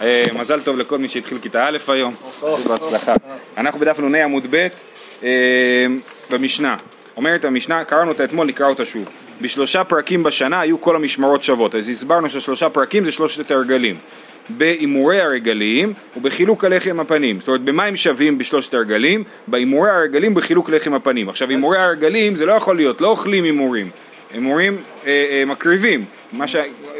אה, מזל טוב לכל מי שהתחיל כיתה א' היום, בהצלחה. אנחנו בדף נ"ה עמוד ב' אה, במשנה. אומרת המשנה, קראנו אותה אתמול, נקרא אותה שוב. בשלושה פרקים בשנה היו כל המשמרות שוות. אז הסברנו ששלושה פרקים זה שלושת הרגלים. בהימורי הרגלים ובחילוק הלחם הפנים. זאת אומרת, במה הם שווים בשלושת הרגלים? בהימורי הרגלים ובחילוק לחם הפנים. עכשיו, הימורי הרגלים זה לא יכול להיות, לא אוכלים הימורים. הימורים אה, אה, מקריבים, ש...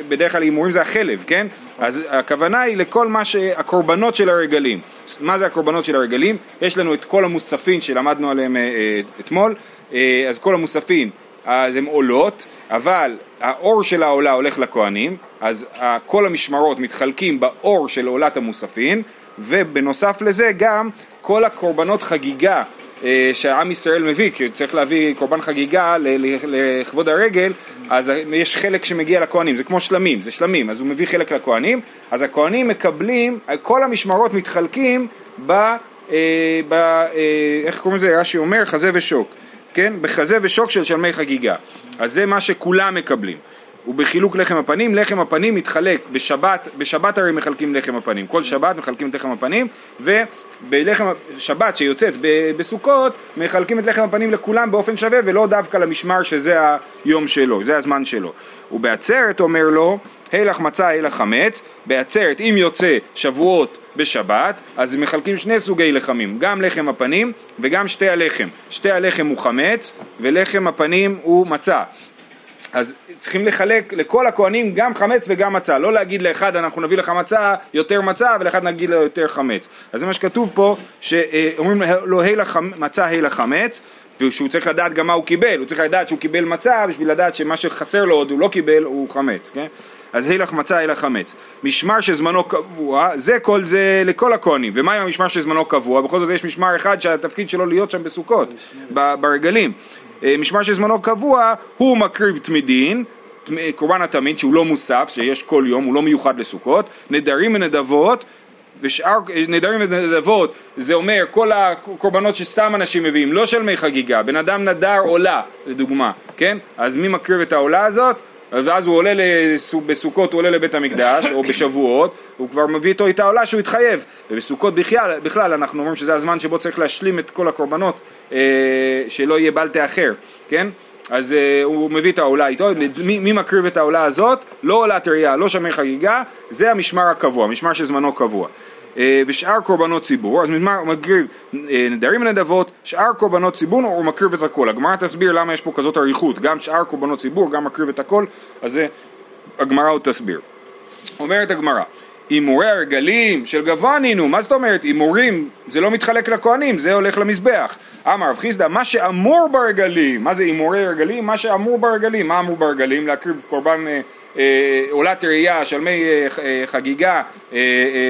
בדרך כלל הימורים זה החלב, כן? אז הכוונה היא לכל מה שהקורבנות של הרגלים. מה זה הקורבנות של הרגלים? יש לנו את כל המוספין שלמדנו עליהם אה, אה, אתמול, אה, אז כל המוספין אז הם עולות, אבל האור של העולה הולך לכהנים, אז כל המשמרות מתחלקים באור של עולת המוספין, ובנוסף לזה גם כל הקורבנות חגיגה אה, שעם ישראל מביא, כי צריך להביא קורבן חגיגה לכבוד הרגל, אז יש חלק שמגיע לכהנים, זה כמו שלמים, זה שלמים, אז הוא מביא חלק לכהנים, אז הכהנים מקבלים, כל המשמרות מתחלקים ב... אה, ב אה, איך קוראים לזה? רש"י אומר, חזה ושוק, כן? בחזה ושוק של שלמי חגיגה. אז זה מה שכולם מקבלים. ובחילוק לחם הפנים, לחם הפנים מתחלק. בשבת, בשבת הרי מחלקים לחם הפנים, כל שבת מחלקים את לחם הפנים ובלחם שבת שיוצאת בסוכות מחלקים את לחם הפנים לכולם באופן שווה ולא דווקא למשמר שזה היום שלו, זה הזמן שלו. ובעצרת אומר לו, הילך מצה הילך חמץ, בעצרת אם יוצא שבועות בשבת אז מחלקים שני סוגי לחמים, גם לחם הפנים וגם שתי הלחם, שתי הלחם הוא חמץ ולחם הפנים הוא מצה. אז צריכים לחלק לכל הכהנים גם חמץ וגם מצה, לא להגיד לאחד אנחנו נביא לך מצה, יותר מצה, ולאחד נגיד לו יותר חמץ. אז זה מה שכתוב פה, שאומרים לו הילה מצה הילה חמץ, ושהוא צריך לדעת גם מה הוא קיבל, הוא צריך לדעת שהוא קיבל מצה בשביל לדעת שמה שחסר לו עוד הוא לא קיבל הוא חמץ, כן? אז הילך מצה הילך חמץ. משמר שזמנו קבוע, זה כל זה לכל הכהנים. ומה עם המשמר שזמנו קבוע? בכל זאת יש משמר אחד שהתפקיד שלו להיות שם בסוכות, ברגלים. אה, משמע שזמנו קבוע, הוא מקריב תמידין, קורבן התמיד שהוא לא מוסף, שיש כל יום, הוא לא מיוחד לסוכות, נדרים ונדבות, ושאר נדרים ונדבות זה אומר כל הקורבנות שסתם אנשים מביאים, לא של מי חגיגה, בן אדם נדר עולה לדוגמה, כן? אז מי מקריב את העולה הזאת? ואז הוא עולה בסוכות, הוא עולה לבית המקדש, או בשבועות, הוא כבר מביא איתו את העולה שהוא התחייב. ובסוכות בכלל, בכלל אנחנו אומרים שזה הזמן שבו צריך להשלים את כל הקורבנות, אה, שלא יהיה בל תאחר, כן? אז אה, הוא מביא את העולה איתו, מי, מי מקריב את העולה הזאת? לא עולת ראייה, לא שמי חגיגה, זה המשמר הקבוע, משמר שזמנו קבוע. אה, ושאר קורבנות ציבור, אז הוא מקריב אה, נדרים ונדבות, שאר קורבנות ציבור הוא מקריב את הכל. הגמרא תסביר למה יש פה כזאת אריכות, גם שאר קורבנות ציבור, גם מקריב את הכל, אז זה הגמרא עוד תסביר. אומרת הגמרא, הימורי הרגלים של גבוה נינו, מה זאת אומרת? הימורים זה לא מתחלק לכהנים, זה הולך למזבח. אמר רב חיסדא, מה שאמור ברגלים, מה זה הימורי הרגלים? מה שאמור ברגלים, מה אמור ברגלים? להקריב קורבן אה, עולת ראייה, שלמי אה, אה, חגיגה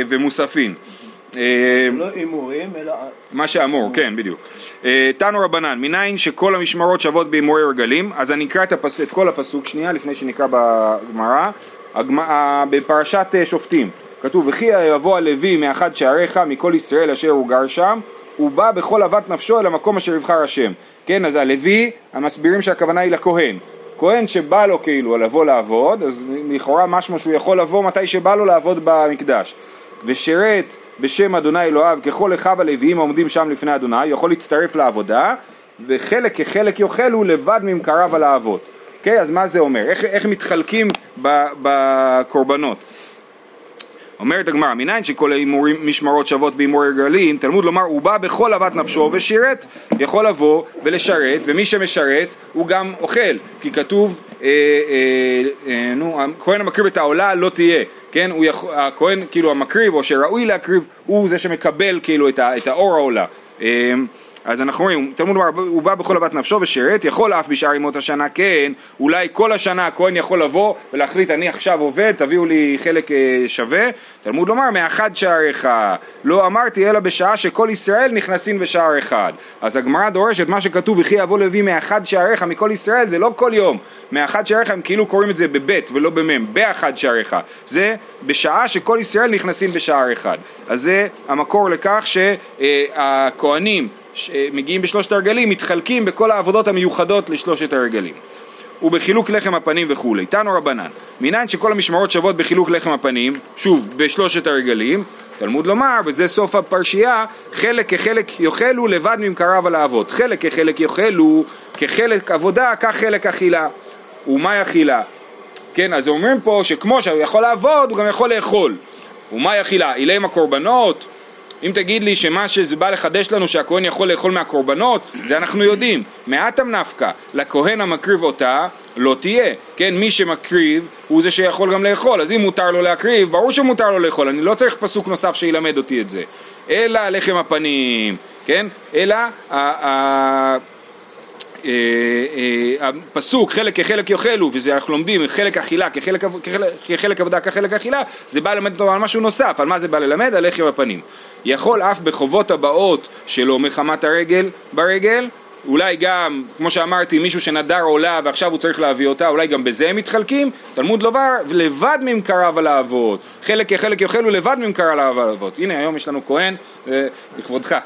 ומוספין. לא הימורים, אלא... מה שאמור, כן, בדיוק. תנו רבנן, מניין שכל המשמרות שוות בהימורי רגלים, אז אני אקרא את כל הפסוק שנייה לפני שנקרא בגמרא, בפרשת שופטים. כתוב, וכי יבוא הלוי מאחד שעריך מכל ישראל אשר הוא גר שם, הוא בא בכל אהבת נפשו אל המקום אשר יבחר השם. כן, אז הלוי, המסבירים שהכוונה היא לכהן. כהן שבא לו כאילו לבוא לעבוד, אז לכאורה משמע שהוא יכול לבוא מתי שבא לו לעבוד במקדש. ושירת בשם אדוני אלוהיו ככל אחיו הלוויים העומדים שם לפני אדוני, יכול להצטרף לעבודה, וחלק כחלק יאכל הוא לבד ממכריו על האבות. אוקיי, okay, אז מה זה אומר? איך, איך מתחלקים בקורבנות? אומרת הגמרא, מניין שכל המשמרות שוות בהימורי רגלים, תלמוד לומר, הוא בא בכל אהבת נפשו ושירת, יכול לבוא ולשרת, ומי שמשרת הוא גם אוכל, כי כתוב, אה, אה, אה, נו, הכהן המקריב את העולה לא תהיה, כן, יכול, הכהן כאילו המקריב או שראוי להקריב הוא זה שמקבל כאילו את, ה, את האור העולה. אה, אז אנחנו רואים, תלמוד אומר, הוא בא בכל אהבת נפשו ושירת, יכול אף בשאר ימות השנה כן, אולי כל השנה הכהן יכול לבוא ולהחליט אני עכשיו עובד, תביאו לי חלק אה, שווה, תלמוד לומר מאחד שעריך, לא אמרתי אלא בשעה שכל ישראל נכנסים בשער אחד. אז הגמרא דורשת מה שכתוב וכי יבוא לוי מאחד שעריך מכל ישראל זה לא כל יום, מאחד שעריך הם כאילו קוראים את זה בבית ולא במם, באחד שעריך, זה בשעה שכל ישראל נכנסים בשער אחד. אז זה המקור לכך שהכהנים שמגיעים בשלושת הרגלים מתחלקים בכל העבודות המיוחדות לשלושת הרגלים. ובחילוק לחם הפנים וכולי. תנו רבנן, מניין שכל המשמרות שוות בחילוק לחם הפנים, שוב, בשלושת הרגלים, תלמוד לומר, וזה סוף הפרשייה, חלק כחלק יאכלו לבד ממקרב על האבות. חלק כחלק יאכלו, כחלק עבודה, כך חלק אכילה. ומהי אכילה? כן, אז אומרים פה שכמו שהוא יכול לעבוד, הוא גם יכול לאכול. ומהי אכילה? אילה עם הקורבנות? אם תגיד לי שמה שזה בא לחדש לנו שהכהן יכול לאכול מהקורבנות, זה אנחנו יודעים. מעטם נפקא, לכהן המקריב אותה לא תהיה. כן, מי שמקריב הוא זה שיכול גם לאכול, אז אם מותר לו להקריב, ברור שמותר לו לאכול, אני לא צריך פסוק נוסף שילמד אותי את זה. אלא לחם הפנים, כן? אלא אה, אה, הפסוק חלק כחלק יאכלו, וזה אנחנו לומדים חלק אכילה כחלק, כחלק, עבודה כחלק אכילה, זה בא ללמד אותו על משהו נוסף, על מה זה בא ללמד? על לחם הפנים. יכול אף בחובות הבאות שלו מחמת הרגל ברגל, אולי גם, כמו שאמרתי, מישהו שנדר עולה ועכשיו הוא צריך להביא אותה, אולי גם בזה הם מתחלקים, תלמוד לומר, לבד ממכריו על האבות, חלק כחלק יאכלו לבד ממכר על האבות. הנה היום יש לנו כהן, אה, לכבודך.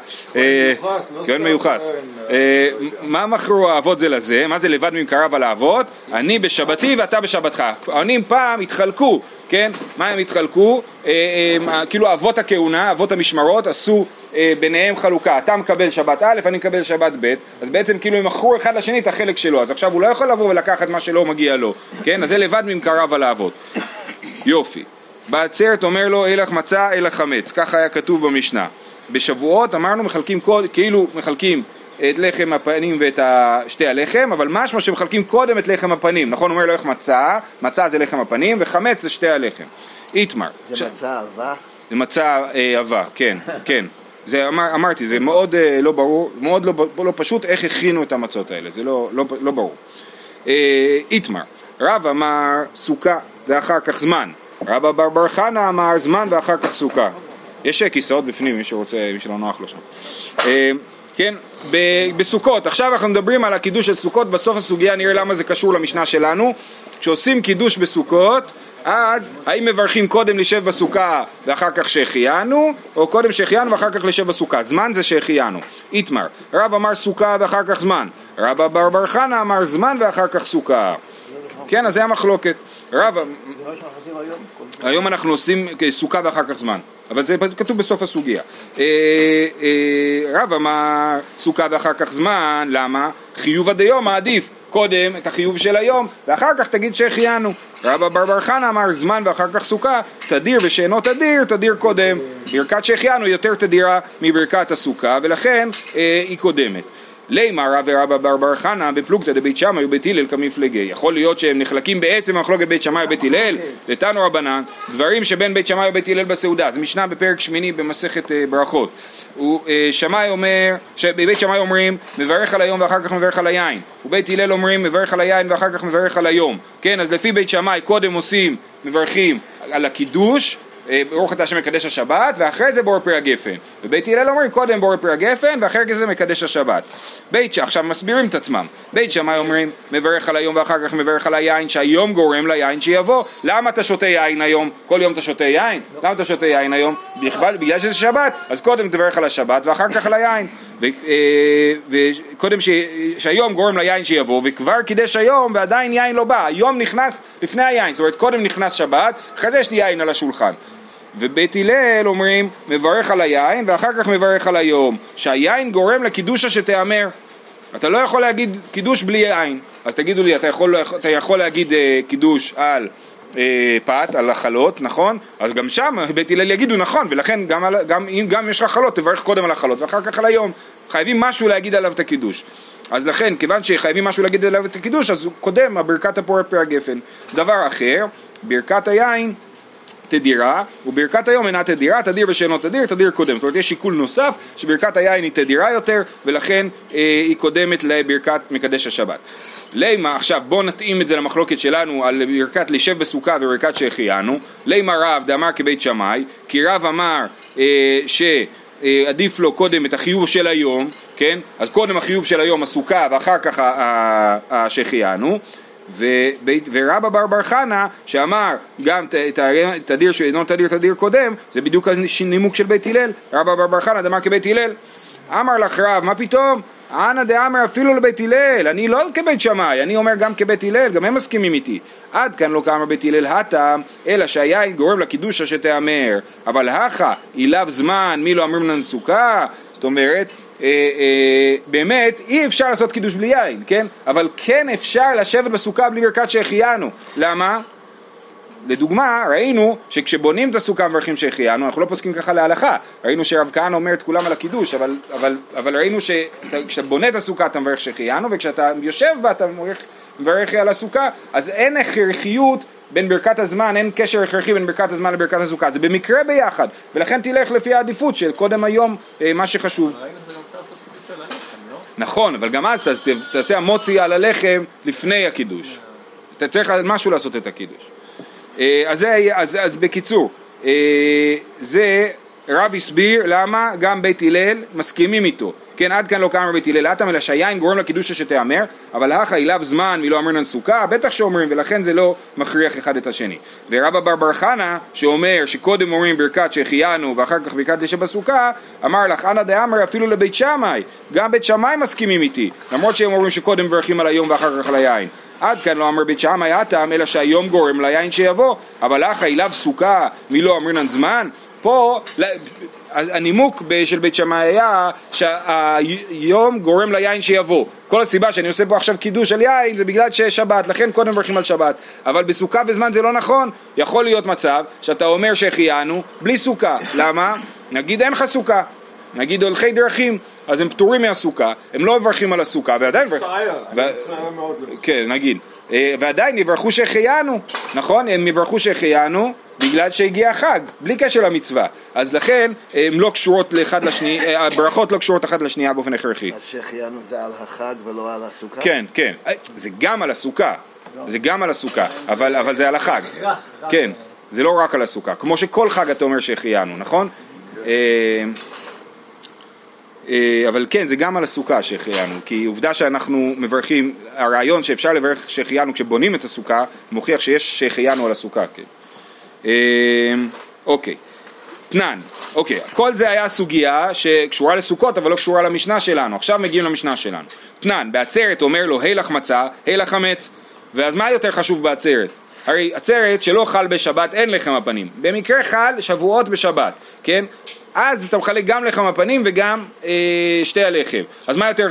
כהן מיוחס. אה, אה, מה מכרו האבות זה לזה? מה זה לבד ממכריו על האבות? אני בשבתי ואתה בשבתך. הכהנים פעם התחלקו כן? מה הם התחלקו? אה, אה, כאילו אבות הכהונה, אבות המשמרות, עשו אה, ביניהם חלוקה, אתה מקבל שבת א', אני מקבל שבת ב', אז בעצם כאילו הם מכרו אחד לשני את החלק שלו, אז עכשיו הוא לא יכול לבוא ולקחת מה שלא מגיע לו, כן? אז זה לבד ממכריו על האבות. יופי. בעצרת אומר לו, אילך מצה, אילך חמץ, ככה היה כתוב במשנה. בשבועות אמרנו מחלקים, כאילו מחלקים את לחם הפנים ואת שתי הלחם, אבל משמע שמחלקים קודם את לחם הפנים, נכון? אומר לו איך מצה, מצה זה לחם הפנים וחמץ זה שתי הלחם. איתמר. זה ש... מצה עבה? זה מצה אה, עבה, כן, כן. זה אמר, אמרתי, זה מאוד אה, לא ברור, מאוד לא, לא פשוט איך הכינו את המצות האלה, זה לא, לא, לא ברור. אה, איתמר, רב אמר סוכה ואחר כך זמן, רבא בר בר חנה אמר זמן ואחר כך סוכה. יש כיסאות בפנים, מי שרוצה, מי שלא נוח לו שם. אה, כן, בסוכות, עכשיו אנחנו מדברים על הקידוש של סוכות, בסוף הסוגיה נראה למה זה קשור למשנה שלנו, כשעושים קידוש בסוכות, אז האם מברכים קודם לשב בסוכה ואחר כך שהחיינו, או קודם שהחיינו ואחר כך לשב בסוכה, זמן זה שהחיינו, איתמר, רב אמר סוכה ואחר כך זמן, רבא בר בר חנה אמר זמן ואחר כך סוכה, כן, אז זה המחלוקת, רב, היום אנחנו עושים סוכה ואחר כך זמן אבל זה כתוב בסוף הסוגיה. אה, אה, רב אמר סוכה ואחר כך זמן, למה? חיוב עד היום מעדיף קודם את החיוב של היום ואחר כך תגיד שהחיינו. רבא בר בר חנה אמר זמן ואחר כך סוכה, תדיר ושאינו תדיר, תדיר קודם. ברכת שהחיינו יותר תדירה מברכת הסוכה ולכן אה, היא קודמת. לימה רב ורבא בר בר חנא בפלוגתא דבית שמאי ובית הלל כמפלגי. יכול להיות שהם נחלקים בעצם במחלוקת בית שמאי ובית הלל, ותנו רבנן, דברים שבין בית שמאי ובית הלל בסעודה. זה משנה בפרק שמיני במסכת אה, ברכות. אה, שמאי אומר, בבית שמאי אומרים מברך על היום ואחר כך מברך על היין, ובית הלל אומרים מברך על היין ואחר כך מברך על היום. כן, אז לפי בית שמאי קודם עושים, מברכים על הקידוש אה, ברוך אתה השם מקדש השבת, ואחרי זה בורא פרי הגפן. ובית הלל אומרים קודם בורא פרי הגפן, ואחרי זה מקדש השבת. בית ש... עכשיו מסבירים את עצמם. בית שמאי אומרים מברך על היום ואחר כך מברך על היין, שהיום גורם ליין שיבוא. למה אתה שותה יין היום? כל יום אתה שותה יין? למה אתה שותה יין היום? בגלל, בגלל שזה שבת, אז קודם תברך על השבת ואחר כך על היין. אה, וקודם ש... שהיום גורם ליין שיבוא, וכבר קידש היום ועדיין יין לא בא. היום נכנס לפני היין, זאת אומרת קודם נכנס שבת, אחרי זה יש לי יין על השולחן. ובית הלל אומרים מברך על היין ואחר כך מברך על היום. שהיין גורם לקידושה שתיאמר אתה לא יכול להגיד קידוש בלי יין. אז תגידו לי אתה יכול, אתה יכול להגיד אה, קידוש על אה, פת, על החלות, נכון? אז גם שם בית הלל יגידו נכון ולכן גם, על, גם אם גם יש לך חלות תברך קודם על החלות ואחר כך על היום. חייבים משהו להגיד עליו את הקידוש. אז לכן כיוון שחייבים משהו להגיד עליו את הקידוש אז קודם הברכת הפורה פרי הגפן. דבר אחר ברכת היין תדירה, וברכת היום אינה תדירה, תדיר ושאינו תדיר, תדיר קודם. זאת אומרת, יש שיקול נוסף, שברכת היין היא תדירה יותר, ולכן אה, היא קודמת לברכת מקדש השבת. לימה, עכשיו בואו נתאים את זה למחלוקת שלנו על ברכת לשב בסוכה וברכת שהחיינו. לימה רב דאמר כבית שמאי, כי רב אמר אה, שעדיף לו קודם את החיוב של היום, כן? אז קודם החיוב של היום הסוכה ואחר כך שהחיינו. ורבא בר בר חנה שאמר גם תדיר שאינו תדיר תדיר קודם זה בדיוק הנימוק של בית הלל רבא בר בר חנה דאמר כבית הלל אמר לך רב מה פתאום אנא דאמר אפילו לבית הלל, אני לא כבית שמאי, אני אומר גם כבית הלל, גם הם מסכימים איתי. עד כאן לא כאמר בית הלל הטעם, אלא שהיין גורם לקידושה שתהמר. אבל הכא, אילב זמן, מי לא אמרים לנו סוכה? זאת אומרת, באמת אי אפשר לעשות קידוש בלי יין, כן? אבל כן אפשר לשבת בסוכה בלי ברכת שהחיינו. למה? לדוגמה, ראינו שכשבונים את הסוכה מברכים שהחיינו, אנחנו לא פוסקים ככה להלכה. ראינו שרב כהנא אומר את כולם על הקידוש, אבל, אבל, אבל ראינו שכשאתה בונה את הסוכה אתה מברך שהחיינו, וכשאתה יושב בה אתה מברך, מברך על הסוכה, אז אין הכרחיות בין ברכת הזמן, אין קשר הכרחי בין ברכת הזמן לברכת הסוכה, זה במקרה ביחד, ולכן תלך לפי העדיפות של קודם היום אה, מה שחשוב. נכון, אבל גם אז תעשה המוצי על הלחם לפני הקידוש. אתה צריך משהו לעשות את הקידוש. אה, אז, זה, אז, אז בקיצור, אה, זה רב הסביר למה גם בית הלל מסכימים איתו. כן, עד כאן לא קם בית הלל אטם, אלא שהיין גורם לקידושה שתיאמר, אבל הכא אליו זמן מלא אמרינן סוכה, בטח שאומרים, ולכן זה לא מכריח אחד את השני. ורבה בר בר חנה, שאומר שקודם אומרים ברכת שהחיינו ואחר כך ברכת שבסוכה, אמר לך, אנא דאמר אפילו לבית שמאי, גם בית שמאי מסכימים איתי, למרות שהם אומרים שקודם מברכים על היום ואחר כך על היין. עד כאן לא אמר בית שמאי התם, אלא שהיום גורם ליין שיבוא, אבל הכא אי לאו סוכה מי לא אמרינן זמן, פה הנימוק של בית שמאי היה שהיום גורם ליין שיבוא. כל הסיבה שאני עושה פה עכשיו קידוש על יין זה בגלל שיש שבת, לכן קודם מברכים על שבת. אבל בסוכה וזמן זה לא נכון. יכול להיות מצב שאתה אומר שהחיינו בלי סוכה. למה? נגיד אין לך סוכה. נגיד הולכי דרכים, אז הם פטורים מהסוכה, הם לא מברכים על הסוכה ועדיין... כן, נגיד. אה, ועדיין יברכו שהחיינו, נכון? הם יברכו שהחיינו בגלל שהגיע החג, בלי קשר למצווה. אז לכן הן לא קשורות לאחד לשני, אה, הברכות לא קשורות אחת לשנייה באופן הכרחי. אז שהחיינו זה על החג ולא על הסוכה? כן, כן. אה, זה גם על הסוכה. זה גם על הסוכה, אבל, אבל זה על החג. כן, זה לא רק על הסוכה. כמו שכל חג אתה אומר שהחיינו, נכון? אבל כן, זה גם על הסוכה שהחיינו, כי עובדה שאנחנו מברכים, הרעיון שאפשר לברך שהחיינו כשבונים את הסוכה, מוכיח שיש שהחיינו על הסוכה, כן. אמ, אוקיי, תנן, אוקיי, כל זה היה סוגיה שקשורה לסוכות אבל לא קשורה למשנה שלנו, עכשיו מגיעים למשנה שלנו. תנן, בעצרת אומר לו, היי לך מצה, היי לך חמץ, ואז מה יותר חשוב בעצרת? הרי עצרת שלא חל בשבת אין לחם הפנים, במקרה חל שבועות בשבת, כן? אז אתה מחלק גם לחם הפנים וגם אה, שתי הלחם, אז מה יותר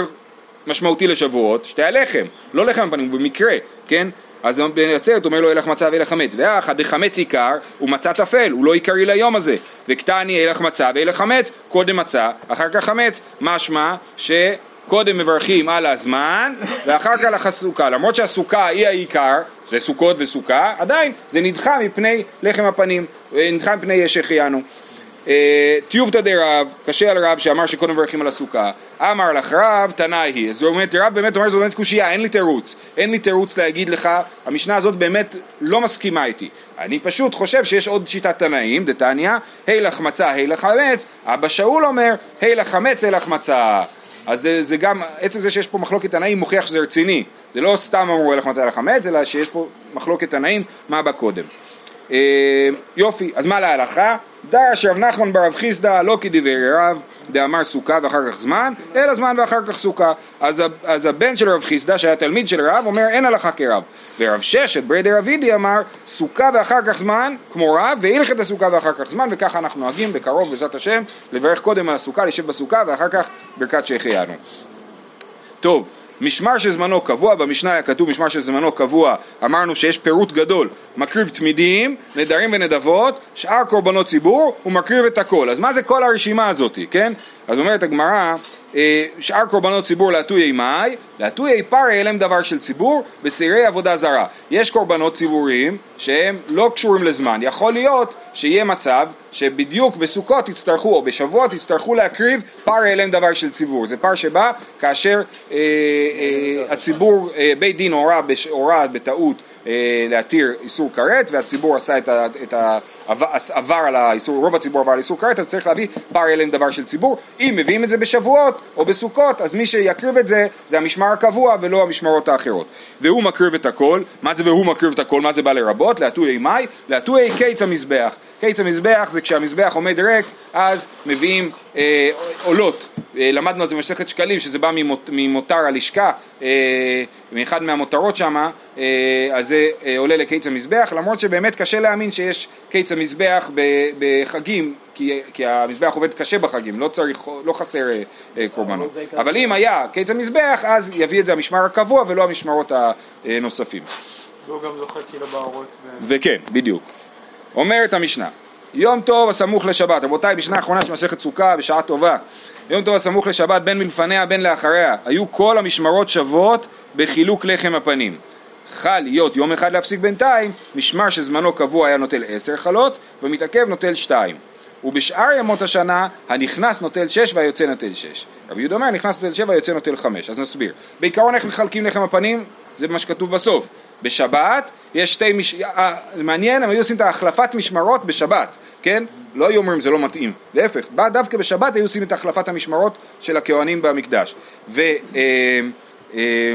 משמעותי לשבועות? שתי הלחם, לא לחם הפנים, במקרה, כן? אז בעצרת אומר לו הלך מצה והלך חמץ, ואחא דחמץ עיקר הוא מצה טפל, הוא לא עיקרי ליום הזה, וקטני הלך מצה והלך חמץ, קודם מצה, אחר כך חמץ, משמע שקודם מברכים על הזמן ואחר כך על הסוכה, למרות שהסוכה היא העיקר, זה סוכות וסוכה, עדיין זה נדחה מפני לחם הפנים, נדחה מפני שהחיינו. טיובתא דרב, קשה על רב שאמר שקודם מברכים על הסוכה, אמר לך רב תנאי היא, זאת אומרת רב באמת אומר זאת באמת קושייה, אין לי תירוץ, אין לי תירוץ להגיד לך, המשנה הזאת באמת לא מסכימה איתי, אני פשוט חושב שיש עוד שיטת תנאים, דתניא, הילך מצה הילך חמץ, אבא שאול אומר הילך חמץ הילך מצה, אז זה, זה גם, עצם זה שיש פה מחלוקת תנאים מוכיח שזה רציני, זה לא סתם אמרו הילך מצה הילך חמץ, אלא שיש פה מחלוקת תנאים, מה בא קודם. אה, יופי, אז מה להלכה? דע שרב נחמן ברב חיסדא לא כדברי רב דאמר סוכה ואחר כך זמן, אלא זמן ואחר כך סוכה. אז, אז הבן של רב חיסדא שהיה תלמיד של רב אומר אין הלכה כרב. ורב ששת ברדי רבידי אמר סוכה ואחר כך זמן כמו רב והילכת הסוכה ואחר כך זמן וככה אנחנו נוהגים בקרוב בעזרת השם לברך קודם על הסוכה, לשב בסוכה ואחר כך ברכת שהחיינו. טוב, משמר שזמנו קבוע, במשנה היה כתוב משמר שזמנו קבוע, אמרנו שיש פירוט גדול, מקריב תמידים, נדרים ונדבות, שאר קורבנות ציבור, הוא מקריב את הכל. אז מה זה כל הרשימה הזאת, כן? אז אומרת הגמרא, אה, שאר קורבנות ציבור להטויי מאי, להטויי פרי אליהם דבר של ציבור, בשעירי עבודה זרה. יש קורבנות ציבוריים שהם לא קשורים לזמן. יכול להיות שיהיה מצב שבדיוק בסוכות תצטרכו או בשבועות תצטרכו להקריב פרי אליהם דבר של ציבור. זה פר שבא כאשר אה, אה, הציבור, אה, בית דין הורה, הורה בטעות אה, להתיר איסור כרת והציבור עשה את, ה, את ה, עבר על האיסור, רוב הציבור עבר על איסור כרת אז צריך להביא פר אליהם דבר של ציבור. אם מביאים את זה בשבועות או בסוכות אז מי שיקריב את זה זה המשמר הקבוע ולא המשמרות האחרות. והוא מקריב את הכל, מה זה והוא מקריב את הכל, מה זה בא לרבות? להטויי מאי, להטויי קיץ המזבח. קיץ המזבח זה כשהמזבח עומד ריק אז מביאים אה, עולות. אה, למדנו על זה במסכת שקלים, שזה בא ממות, ממותר הלשכה, אה, מאחד מהמותרות שם, אה, אז זה עולה לקיץ המזבח, למרות שבאמת קשה להאמין שיש קיץ המזבח בחגים, כי, כי המזבח עובד קשה בחגים, לא צריך, לא חסר קורבנות. אבל אם היה קיץ המזבח, אז יביא את זה המשמר הקבוע ולא המשמרות הנוספים. והוא גם זוכה כאילו באורות. וכן, בדיוק. אומרת המשנה, יום טוב הסמוך לשבת, רבותיי, בשנה האחרונה של מסכת סוכה, בשעה טובה, יום טוב הסמוך לשבת בין מלפניה בין לאחריה, היו כל המשמרות שוות בחילוק לחם הפנים. חל להיות יום אחד להפסיק בינתיים, משמר שזמנו קבוע היה נוטל עשר חלות, ומתעכב נוטל שתיים. ובשאר ימות השנה, הנכנס נוטל שש והיוצא נוטל שש. רבי יהודה אומר, נכנס נוטל שבע, היוצא נוטל חמש. אז נסביר. בעיקרון איך מחלקים לחם הפנים? זה מה שכתוב בסוף. בשבת יש שתי, מש... אה, מעניין, הם היו עושים את ההחלפת משמרות בשבת, כן? לא היו אומרים זה לא מתאים, להפך, דווקא בשבת היו עושים את החלפת המשמרות של הכהנים במקדש. ו... אה, אה,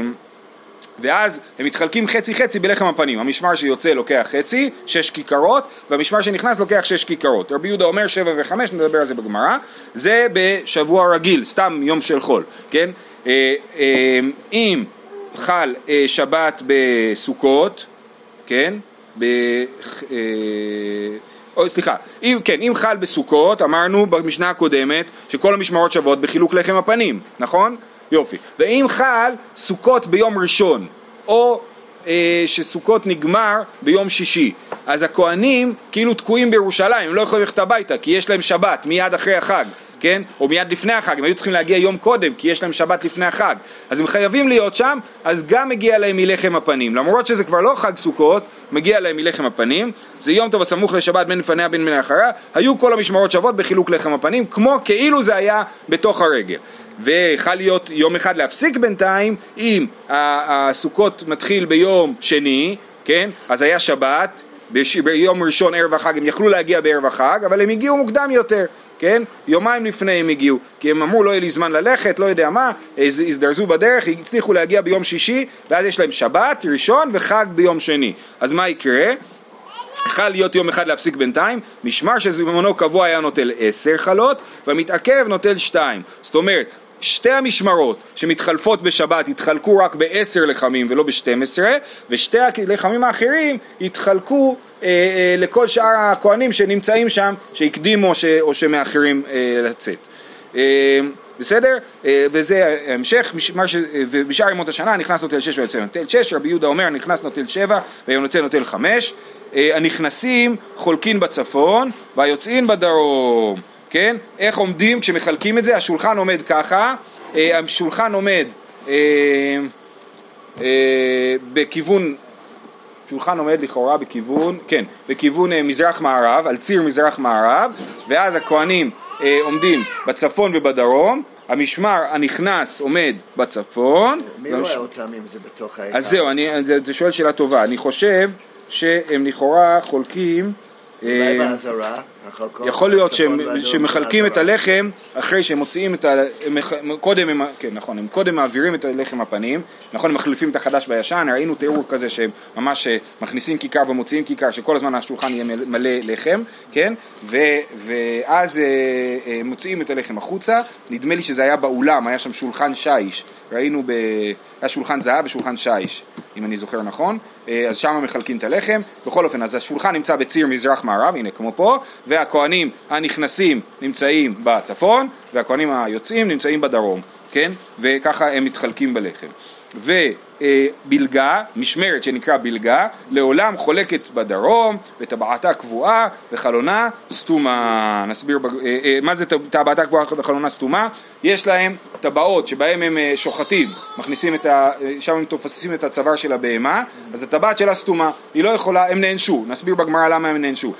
ואז הם מתחלקים חצי חצי בלחם הפנים, המשמר שיוצא לוקח חצי, שש כיכרות, והמשמר שנכנס לוקח שש כיכרות. רבי יהודה אומר שבע וחמש, נדבר על זה בגמרא, זה בשבוע רגיל, סתם יום של חול, כן? אם חל אה, שבת בסוכות, כן? ב... אה, או סליחה, אם, כן, אם חל בסוכות, אמרנו במשנה הקודמת שכל המשמרות שוות בחילוק לחם הפנים, נכון? יופי. ואם חל סוכות ביום ראשון, או אה, שסוכות נגמר ביום שישי, אז הכוהנים כאילו תקועים בירושלים, הם לא יכולים ללכת הביתה כי יש להם שבת מיד אחרי החג. כן? או מיד לפני החג, הם היו צריכים להגיע יום קודם, כי יש להם שבת לפני החג. אז הם חייבים להיות שם, אז גם מגיע להם מלחם הפנים. למרות שזה כבר לא חג סוכות, מגיע להם מלחם הפנים. זה יום טוב הסמוך לשבת בין לפניה בין מאחריה. היו כל המשמרות שוות בחילוק לחם הפנים, כמו כאילו זה היה בתוך הרגל. ויכל להיות יום אחד להפסיק בינתיים, אם הסוכות מתחיל ביום שני, כן? אז היה שבת, ביום ראשון ערב החג הם יכלו להגיע בערב החג, אבל הם הגיעו מוקדם יותר. כן? יומיים לפני הם הגיעו, כי הם אמרו לא יהיה לי זמן ללכת, לא יודע מה, הזדרזו בדרך, הצליחו להגיע ביום שישי, ואז יש להם שבת, ראשון וחג ביום שני. אז מה יקרה? יכול להיות יום אחד להפסיק בינתיים, משמר שזמנו קבוע היה נוטל עשר חלות, והמתעכב נוטל שתיים. זאת אומרת, שתי המשמרות שמתחלפות בשבת יתחלקו רק בעשר לחמים ולא בשתים עשרה, ושתי הלחמים האחרים יתחלקו אה, אה, לכל שאר הכהנים שנמצאים שם, שהקדימו ש, או שמאחרים אה, לצאת. אה, בסדר? אה, וזה ההמשך, ש... ובשאר ימות השנה נכנס נוטל שש ויוצא נוטל שש, רבי יהודה אומר נכנס נוטל שבע ויוצא נוטל חמש, אה, הנכנסים חולקין בצפון והיוצאים בדרום. כן? איך עומדים כשמחלקים את זה? השולחן עומד ככה, אה, השולחן עומד אה, אה, בכיוון, שולחן עומד לכאורה בכיוון, כן, בכיוון מזרח מערב, על ציר מזרח מערב, ואז הכוהנים עומדים בצפון ובדרום, המשמר הנכנס עומד בצפון. מי רואה אותם אם זה בתוך האחד? אז זהו, אני, זה שואל שאלה טובה, אני חושב שהם לכאורה חולקים אולי באזהרה, יכול להיות שמחלקים את הלחם אחרי שהם מוציאים את ה... קודם הם, כן נכון, הם קודם מעבירים את הלחם הפנים, נכון, הם מחליפים את החדש בישן, ראינו תיאור כזה שהם ממש אה, מכניסים כיכר ומוציאים כיכר, שכל הזמן השולחן יהיה מלא לחם, כן, ו, ואז אה, אה, מוציאים את הלחם החוצה, נדמה לי שזה היה באולם, היה שם שולחן שיש, ראינו ב... היה שולחן זהב ושולחן שיש, אם אני זוכר נכון, אז שם מחלקים את הלחם, בכל אופן, אז השולחן נמצא בציר מזרח-מערב, הנה כמו פה, והכוהנים הנכנסים נמצאים בצפון, והכוהנים היוצאים נמצאים בדרום, כן? וככה הם מתחלקים בלחם. ובלגה, משמרת שנקרא בלגה, לעולם חולקת בדרום, וטבעתה קבועה וחלונה סתומה. נסביר אה, אה, מה זה טבעתה קבועה וחלונה סתומה. יש להם טבעות שבהם הם אה, שוחטים, מכניסים את ה... שם הם תופסים את הצוואר של הבהמה, אז הטבעת שלה סתומה, היא לא יכולה, הם נענשו, נסביר בגמרא למה הם נענשו.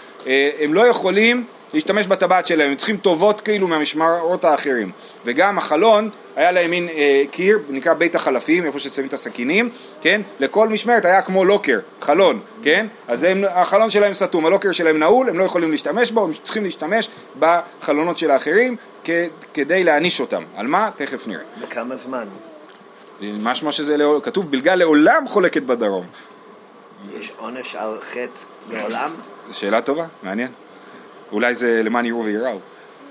הם לא יכולים להשתמש בטבעת שלהם, הם צריכים טובות כאילו מהמשמרות האחרים. וגם החלון, היה להם מין אה, קיר, נקרא בית החלפים, איפה ששמים את הסכינים, כן? לכל משמרת היה כמו לוקר, חלון, כן? אז הם, החלון שלהם סתום, הלוקר שלהם נעול, הם לא יכולים להשתמש בו, הם צריכים להשתמש בחלונות של האחרים כ- כדי להעניש אותם. על מה? תכף נראה. לכמה זמן? משמע שזה, לא, כתוב בלגה לעולם חולקת בדרום. יש עונש על חטא לעולם? זו שאלה טובה, מעניין. אולי זה למען יראו וייראו.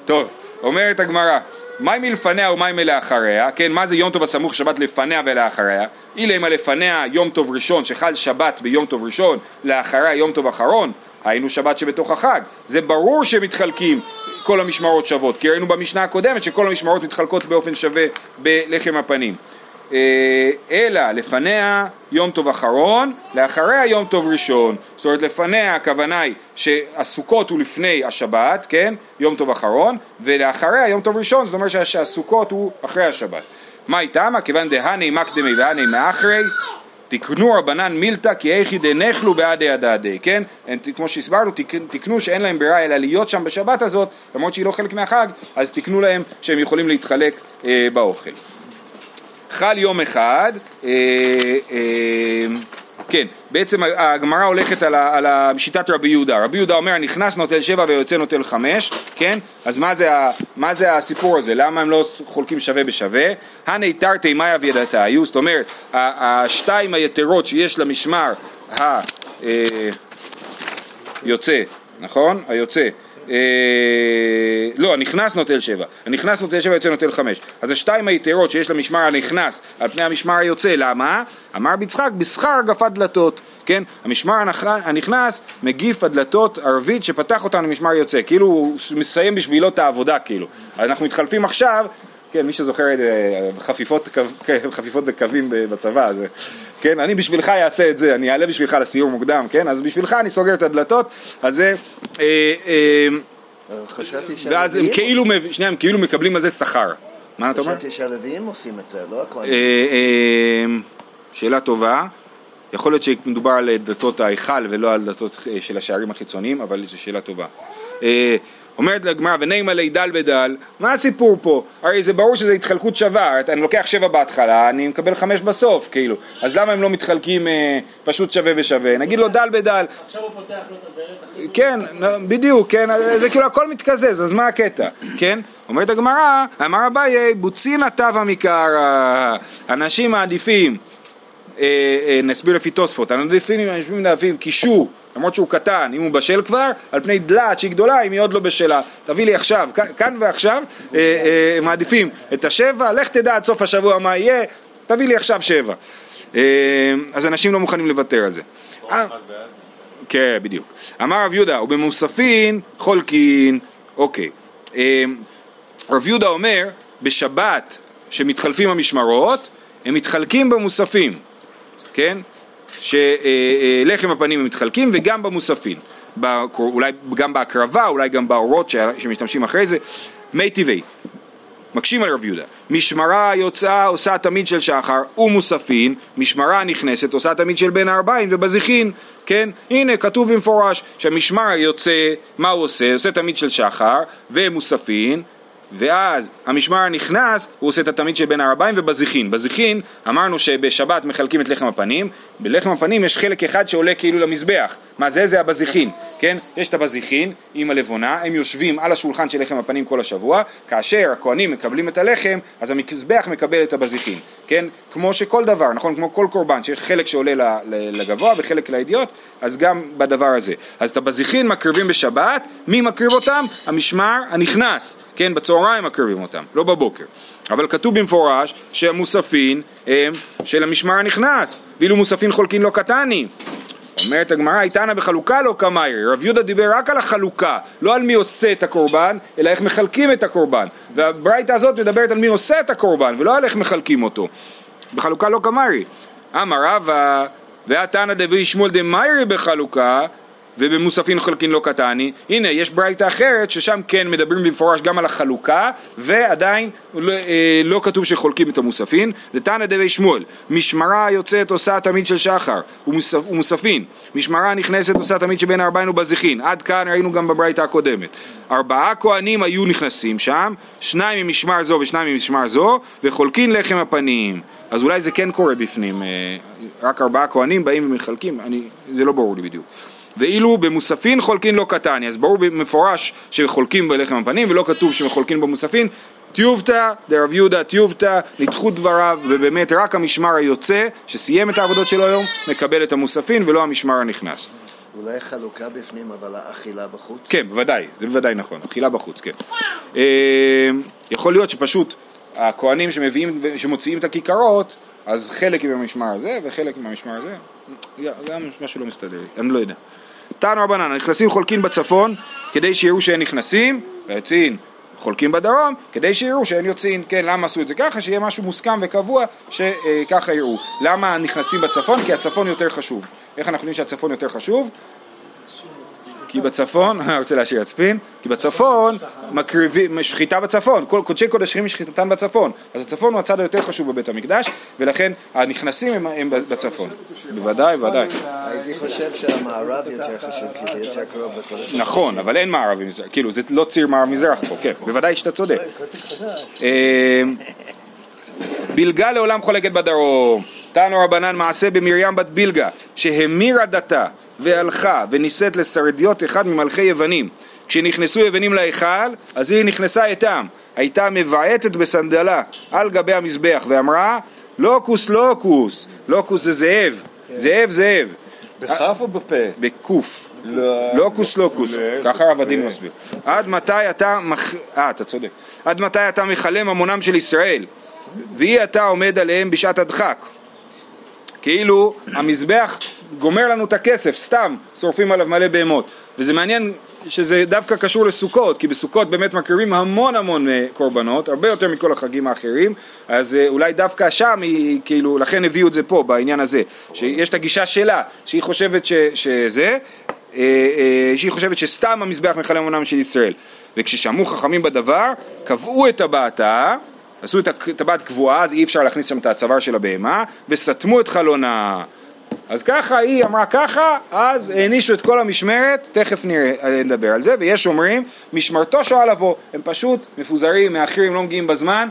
טוב, אומרת הגמרא, מהי מלפניה ומהי מלאחריה, כן, מה זה יום טוב הסמוך שבת לפניה ולאחריה? אילמה לפניה יום טוב ראשון שחל שבת ביום טוב ראשון, לאחריה יום טוב אחרון, היינו שבת שבתוך החג, זה ברור שמתחלקים כל המשמרות שוות, כי ראינו במשנה הקודמת שכל המשמרות מתחלקות באופן שווה בלחם הפנים. אה, אלא לפניה יום טוב אחרון, לאחריה יום טוב ראשון. זאת אומרת לפניה הכוונה היא שהסוכות הוא לפני השבת, כן? יום טוב אחרון, ולאחריה יום טוב ראשון, זאת אומרת שהסוכות הוא אחרי השבת. מה איתמה? כיוון דהני מקדמי והני מאחרי תקנו רבנן מילתא כי איכי דנחלו בעדי הדעדי, כן? הם, כמו שהסברנו, תקנו שאין להם ברירה אלא להיות שם בשבת הזאת, למרות שהיא לא חלק מהחג, אז תקנו להם שהם יכולים להתחלק אה, באוכל. חל יום אחד, אה, אה, כן, בעצם הגמרא הולכת על, על שיטת רבי יהודה, רבי יהודה אומר נכנס נוטל שבע ויוצא נוטל חמש, כן? אז מה זה, מה זה הסיפור הזה? למה הם לא חולקים שווה בשווה? הני תרתי מאי אבידתיו, זאת אומרת השתיים היתרות שיש למשמר היוצא, אה, נכון? היוצא לא, הנכנס נוטל שבע, הנכנס נוטל שבע יוצא נוטל חמש. אז השתיים היתרות שיש למשמר הנכנס על פני המשמר היוצא, למה? אמר ביצחק, בשכר גפת דלתות, כן? המשמר הנכנס מגיף הדלתות ערבית שפתח אותנו למשמר יוצא, כאילו הוא מסיים בשבילו את העבודה כאילו. אנחנו מתחלפים עכשיו כן, מי שזוכר אה, חפיפות, כן, חפיפות בקווים בצבא, אז, כן, אני בשבילך אעשה את זה, אני אעלה בשבילך לסיור מוקדם, כן, אז בשבילך אני סוגר את הדלתות, אז זה, אה, אה, ואז הם כאילו, שנייה, הם כאילו מקבלים על זה שכר. מה אתה אומר? חשבתי שהלוויים עושים את זה, לא הכל. שאלה טובה. יכול להיות שמדובר על דלתות ההיכל ולא על דלתות של השערים החיצוניים, אבל זו שאלה טובה. אומרת לגמרא ונימה לי דל בדל, מה הסיפור פה? הרי זה ברור שזו התחלקות שווה, אני לוקח שבע בהתחלה, אני מקבל חמש בסוף, כאילו, אז למה הם לא מתחלקים אה, פשוט שווה ושווה? נגיד לו דל בדל. עכשיו הוא פותח לו את הברית כן, בדיוק, כן, זה כאילו הכל מתקזז, אז מה הקטע, כן? אומרת הגמרא, אמר אביי, בוצינא תבה מקרא, אנשים מעדיפים, אה, אה, נסביר לפי תוספות, אנשים מעדיפים קישור למרות שהוא קטן, אם הוא בשל כבר, על פני דלת שהיא גדולה, אם היא עוד לא בשלה. תביא לי עכשיו, כאן ועכשיו, אה, אה, מעדיפים את השבע, לך תדע עד סוף השבוע מה יהיה, תביא לי עכשיו שבע. אה, אז אנשים לא מוכנים לוותר על זה. אה, כן, בדיוק. אמר רב יהודה, ובמוספין חולקין, אוקיי. אה, רב יהודה אומר, בשבת שמתחלפים המשמרות, הם מתחלקים במוספים, כן? שלחם הפנים הם מתחלקים וגם במוספין, אולי גם בהקרבה, אולי גם באורות שמשתמשים אחרי זה, מי טבעי. מקשים על רב יהודה, משמרה יוצאה עושה תמיד של שחר ומוספין, משמרה נכנסת עושה תמיד של בין הארבעים ובזיחין, כן? הנה כתוב במפורש שהמשמר יוצא, מה הוא עושה? עושה תמיד של שחר ומוספין ואז המשמר הנכנס, הוא עושה את התמיד של בין הארבעים ובזיחין. בזיחין אמרנו שבשבת מחלקים את לחם הפנים, בלחם הפנים יש חלק אחד שעולה כאילו למזבח. מה זה? זה הבזיחין, כן? יש את הבזיחין עם הלבונה, הם יושבים על השולחן של לחם הפנים כל השבוע, כאשר הכהנים מקבלים את הלחם, אז המזבח מקבל את הבזיחין, כן? כמו שכל דבר, נכון? כמו כל קורבן, שיש חלק שעולה לגבוה וחלק לאידיוט, אז גם בדבר הזה. אז את הבזיחין מקריבים בשבת, מי מקריב אותם? המשמר הנכנס, כן? בצהריים מקריבים אותם, לא בבוקר. אבל כתוב במפורש שהמוספין הם של המשמר הנכנס, ואילו מוספין חולקין לא קטני. אומרת הגמרא, איתנה בחלוקה לא כמאי, רב יהודה דיבר רק על החלוקה, לא על מי עושה את הקורבן, אלא איך מחלקים את הקורבן. והברייתא הזאת מדברת על מי עושה את הקורבן, ולא על איך מחלקים אותו. בחלוקה לא כמאי. אמר רבא, והתנא דבי שמואל דמיירי בחלוקה, ובמוספין חלקין לא קטני, הנה יש ברייתא אחרת ששם כן מדברים במפורש גם על החלוקה ועדיין לא, אה, לא כתוב שחולקים את המוספין, זה תנא דבי שמואל, משמרה יוצאת עושה תמיד של שחר ומוספ, ומוספין, משמרה נכנסת עושה תמיד שבין הארבעים ובזיחין, עד כאן ראינו גם בברייתא הקודמת, ארבעה כהנים היו נכנסים שם, שניים ממשמר זו ושניים ממשמר זו, וחולקין לחם הפנים, אז אולי זה כן קורה בפנים, אה, רק ארבעה כהנים באים ומחלקים, אני, זה לא ברור לי בדיוק. ואילו במוספין חולקין לא קטני, אז ברור במפורש שחולקים בלחם הפנים ולא כתוב שחולקים במוספין. טיובתא דרב יהודה טיובתא, נדחו דבריו ובאמת רק המשמר היוצא שסיים את העבודות שלו היום מקבל את המוספין ולא המשמר הנכנס. אולי חלוקה בפנים, אבל האכילה בחוץ? כן, בוודאי, זה בוודאי נכון, אכילה בחוץ, כן. אה, יכול להיות שפשוט הכוהנים שמביאים, שמוציאים את הכיכרות, אז חלק עם המשמר הזה וחלק עם המשמר הזה, גם משהו לא מסתדר לי, אני לא יודע. תנו רבנן, הנכנסים חולקים בצפון כדי שיראו שאין נכנסים, והיוצאים חולקים בדרום כדי שיראו שאין יוצאים, כן, למה עשו את זה ככה? שיהיה משהו מוסכם וקבוע שככה יראו. למה נכנסים בצפון? כי הצפון יותר חשוב. איך אנחנו יודעים שהצפון יותר חשוב? כי בצפון, אני רוצה להשאיר עצפין, כי בצפון מקריבים, שחיטה בצפון, כל קודשי קודשים שחיטתן בצפון, אז הצפון הוא הצד היותר חשוב בבית המקדש, ולכן הנכנסים הם, הם בצפון, בוודאי, בוודאי. הייתי חושב שהמערב יותר חשוב, כי זה יותר קרוב לקודש. נכון, אבל אין מערב מזרח, כאילו זה לא ציר מערב מזרח פה, כן, בוודאי שאתה צודק. אה, בלגה לעולם חולקת בדרום, תנו רבנן מעשה במרים בת בלגה, שהמירה דתה והלכה ונישאת לסרדיות אחד ממלכי יוונים. כשנכנסו יוונים להיכל, אז היא נכנסה איתם. הייתה מבעטת בסנדלה על גבי המזבח ואמרה לוקוס לוקוס, לוקוס זה זאב, זאב זאב, בכף או בפה? בקוף. לא. לוקוס לוקוס, לא, ככה הרב הדין לא. מסביר. עד מתי אתה. אה, אתה צודק. עד מתי אתה מכלה ממונם של ישראל, ואי אתה עומד עליהם בשעת הדחק. כאילו המזבח גומר לנו את הכסף, סתם שורפים עליו מלא בהמות. וזה מעניין שזה דווקא קשור לסוכות, כי בסוכות באמת מקריבים המון המון אה, קורבנות, הרבה יותר מכל החגים האחרים, אז אה, אולי דווקא שם היא, כאילו, לכן הביאו את זה פה, בעניין הזה, שיש את הגישה שלה, שהיא חושבת ש, שזה, אה, שהיא חושבת שסתם המזבח מכלה ממונם של ישראל. וכששמעו חכמים בדבר, קבעו את הבעתה, עשו את הטבעת קבועה, אז אי אפשר להכניס שם את הצוואר של הבהמה, וסתמו את חלונה. אז ככה היא אמרה ככה, אז הענישו את כל המשמרת, תכף נראה, אה, נדבר על זה, ויש אומרים, משמרתו שואה לבוא, הם פשוט מפוזרים, מאחרים, לא מגיעים בזמן,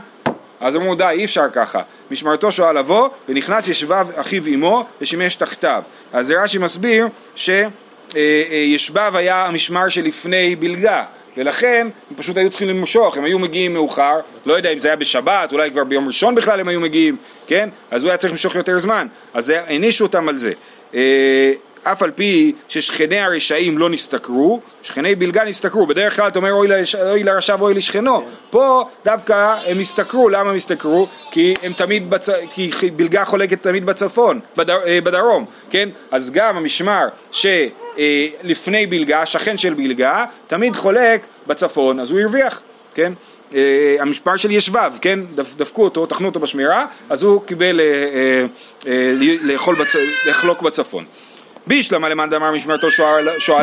אז אמרו די, אי אפשר ככה, משמרתו שואה לבוא, ונכנס ישבב אחיו עמו, ושימש תחתיו. אז רש"י מסביר שישבב היה המשמר שלפני בלגה, ולכן הם פשוט היו צריכים למשוך, הם היו מגיעים מאוחר, לא יודע אם זה היה בשבת, אולי כבר ביום ראשון בכלל הם היו מגיעים, כן? אז הוא היה צריך למשוך יותר זמן, אז הענישו אותם על זה. אה, אף על פי ששכני הרשעים לא נסתכרו, שכני בלגה נסתכרו, בדרך כלל אתה אומר אוי, לרש... אוי לרשע ואוי לשכנו, פה דווקא הם הסתכרו, למה הם הסתכרו? כי הם תמיד, בצ... כי בלגה חולקת תמיד בצפון, בדר... אה, בדרום, כן? אז גם המשמר שלפני בלגה, השכן של בלגה, תמיד חולק בצפון, אז הוא הרוויח, כן? אה, המשמר של ישבב, כן? דפ, דפקו אותו, טחנו אותו בשמירה, אז הוא קיבל אה, אה, אה, לאכול בצ... לחלוק בצפון. בישלמה למאן דאמר משמרתו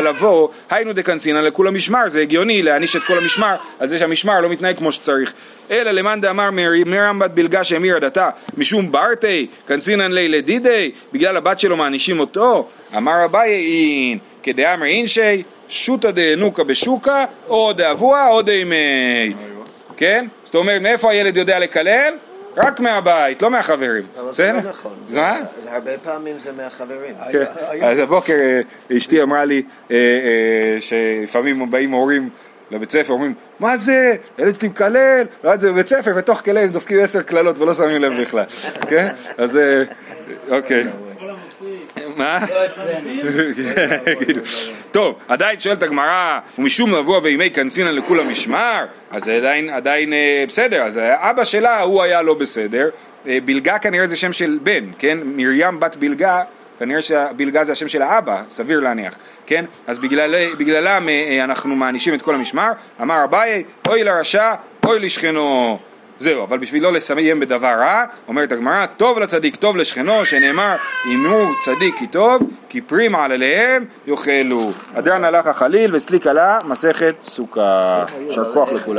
לבוא, היינו דקנצינא לכול המשמר, זה הגיוני להעניש את כל המשמר על זה שהמשמר לא מתנהג כמו שצריך. אלא למאן דאמר מרם בת בלגה שהמירה דתה, משום ברטי, קנצינן לי לדידי, בגלל הבת שלו מענישים אותו? אמר אביי אין, כדאמר אינשי, שותא דאנוקה בשוקה, או דאבוה או דאמי. כן? זאת אומרת, מאיפה הילד יודע לקלל? רק מהבית, לא מהחברים. אבל זה? לא נכון. מה? זה- הרבה פעמים זה מהחברים. כן, אז הבוקר אה, אשתי אמרה לי אה, אה, שלפעמים באים הורים לבית ספר, אומרים מה זה, ילד שלי מקלל, לא יודע, זה בבית ספר, ותוך כדי הם דופקים עשר קללות ולא שמים לב בכלל, כן? אז אוקיי. מה? לא אצלנו. כאילו. טוב, עדיין שואלת הגמרא, ומשום מבוא וימי כנסינן לכול המשמר, אז זה עדיין, עדיין אה, בסדר, אז אבא שלה הוא היה לא בסדר, אה, בלגה כנראה זה שם של בן, כן? מרים בת בלגה, כנראה שבלגה זה השם של האבא, סביר להניח, כן? אז בגלל, בגללם אה, אנחנו מענישים את כל המשמר, אמר אביי, אוי לרשע, אוי לשכנו. זהו, אבל בשביל לא לסיים בדבר רע, אומרת הגמרא, טוב לצדיק, טוב לשכנו, שנאמר, אמרו צדיק כי טוב, כי פרי מעלליהם יאכלו. אדרן הלך החליל וסליק עלה, מסכת סוכה. יישר כוח לכולם.